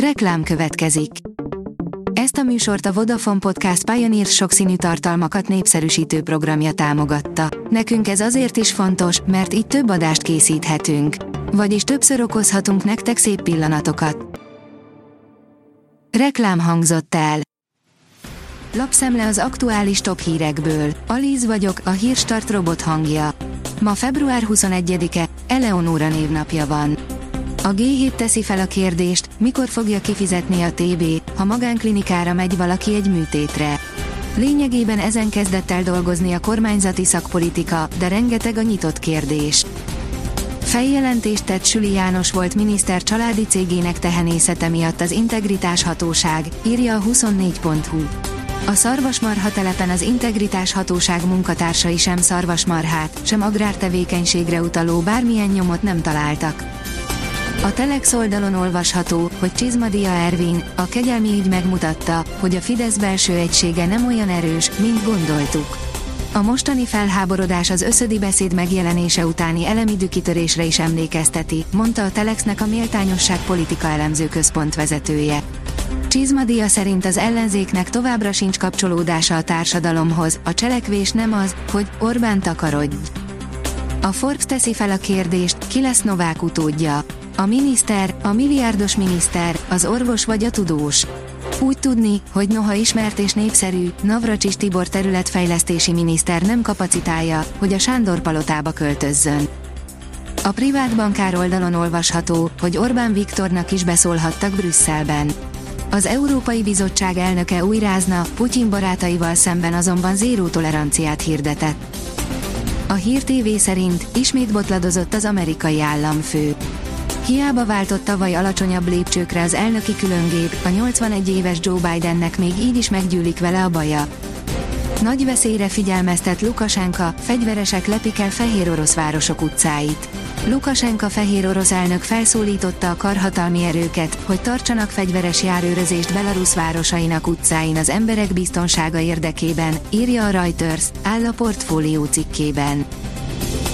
Reklám következik. Ezt a műsort a Vodafone Podcast Pioneer sokszínű tartalmakat népszerűsítő programja támogatta. Nekünk ez azért is fontos, mert így több adást készíthetünk. Vagyis többször okozhatunk nektek szép pillanatokat. Reklám hangzott el. Lapszemle az aktuális top hírekből. Alíz vagyok, a hírstart robot hangja. Ma február 21-e, Eleonóra névnapja van. A G7 teszi fel a kérdést, mikor fogja kifizetni a TB, ha magánklinikára megy valaki egy műtétre. Lényegében ezen kezdett el dolgozni a kormányzati szakpolitika, de rengeteg a nyitott kérdés. Feljelentést tett Süli János volt miniszter családi cégének tehenészete miatt az Integritás Hatóság, írja a 24.hu. A szarvasmarha telepen az Integritás Hatóság munkatársai sem szarvasmarhát, sem agrártevékenységre utaló bármilyen nyomot nem találtak. A Telex oldalon olvasható, hogy Csizmadia Ervin, a kegyelmi ügy megmutatta, hogy a Fidesz belső egysége nem olyan erős, mint gondoltuk. A mostani felháborodás az összödi beszéd megjelenése utáni elemi dükitörésre is emlékezteti, mondta a Telexnek a Méltányosság Politika Elemző Központ vezetője. Csizmadia szerint az ellenzéknek továbbra sincs kapcsolódása a társadalomhoz, a cselekvés nem az, hogy Orbán takarodj. A Forbes teszi fel a kérdést, ki lesz Novák utódja. A miniszter, a milliárdos miniszter, az orvos vagy a tudós. Úgy tudni, hogy noha ismert és népszerű, Navracsis Tibor területfejlesztési miniszter nem kapacitálja, hogy a Sándor palotába költözzön. A privát bankár oldalon olvasható, hogy Orbán Viktornak is beszólhattak Brüsszelben. Az Európai Bizottság elnöke újrázna, Putyin barátaival szemben azonban zéró toleranciát hirdetett. A Hír TV szerint ismét botladozott az amerikai államfő. Hiába váltott tavaly alacsonyabb lépcsőkre az elnöki különgép, a 81 éves Joe Bidennek még így is meggyűlik vele a baja. Nagy veszélyre figyelmeztet Lukasenka, fegyveresek lepik el fehér orosz városok utcáit. Lukasenka fehér orosz elnök felszólította a karhatalmi erőket, hogy tartsanak fegyveres járőrözést Belarus városainak utcáin az emberek biztonsága érdekében, írja a Reuters, áll a portfólió cikkében.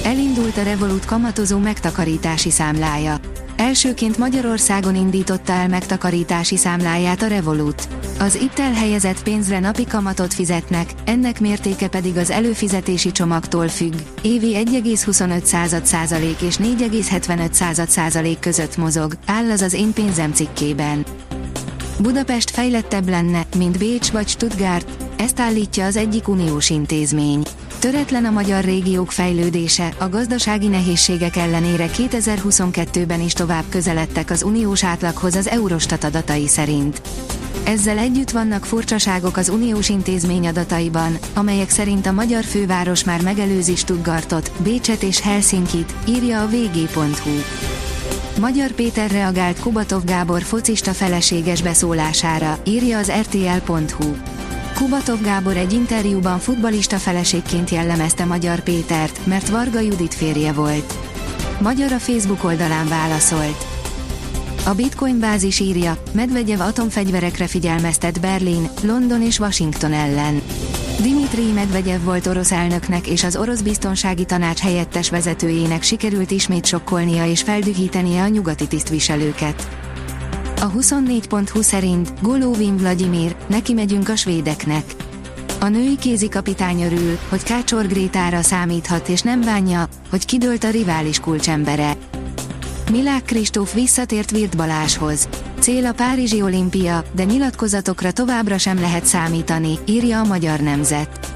Elindult a Revolut kamatozó megtakarítási számlája. Elsőként Magyarországon indította el megtakarítási számláját a Revolut. Az itt elhelyezett pénzre napi kamatot fizetnek, ennek mértéke pedig az előfizetési csomagtól függ, évi 1,25 százalék és 4,75 százalék között mozog, áll az az én pénzem cikkében. Budapest fejlettebb lenne, mint Bécs vagy Stuttgart, ezt állítja az egyik uniós intézmény. Töretlen a magyar régiók fejlődése, a gazdasági nehézségek ellenére 2022-ben is tovább közeledtek az uniós átlaghoz az Eurostat adatai szerint. Ezzel együtt vannak furcsaságok az uniós intézmény adataiban, amelyek szerint a magyar főváros már megelőzi Stuttgartot, Bécset és Helsinkit, írja a vg.hu. Magyar Péter reagált Kubatov Gábor focista feleséges beszólására, írja az rtl.hu. Kubatov Gábor egy interjúban futbalista feleségként jellemezte Magyar Pétert, mert Varga Judit férje volt. Magyar a Facebook oldalán válaszolt. A Bitcoin bázis írja, Medvegyev atomfegyverekre figyelmeztet Berlin, London és Washington ellen. Dimitri Medvegyev volt orosz elnöknek és az orosz biztonsági tanács helyettes vezetőjének sikerült ismét sokkolnia és feldühítenie a nyugati tisztviselőket. A 24.20 szerint Golovin Vladimir, neki megyünk a svédeknek. A női kézikapitány örül, hogy Kácsor Grétára számíthat és nem bánja, hogy kidőlt a rivális kulcsembere. Milák Kristóf visszatért Virt Baláshoz. Cél a Párizsi olimpia, de nyilatkozatokra továbbra sem lehet számítani, írja a Magyar Nemzet.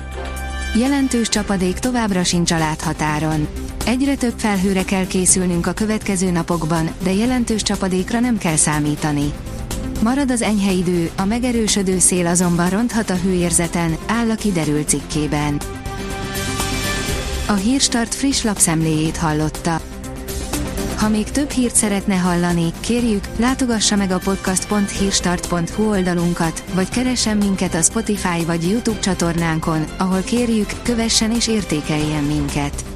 Jelentős csapadék továbbra sincs a láthatáron. Egyre több felhőre kell készülnünk a következő napokban, de jelentős csapadékra nem kell számítani. Marad az enyhe idő, a megerősödő szél azonban ronthat a hőérzeten, áll a kiderült cikkében. A Hírstart friss lapszemléjét hallotta. Ha még több hírt szeretne hallani, kérjük, látogassa meg a podcast.hírstart.hu oldalunkat, vagy keressen minket a Spotify vagy YouTube csatornánkon, ahol kérjük, kövessen és értékeljen minket.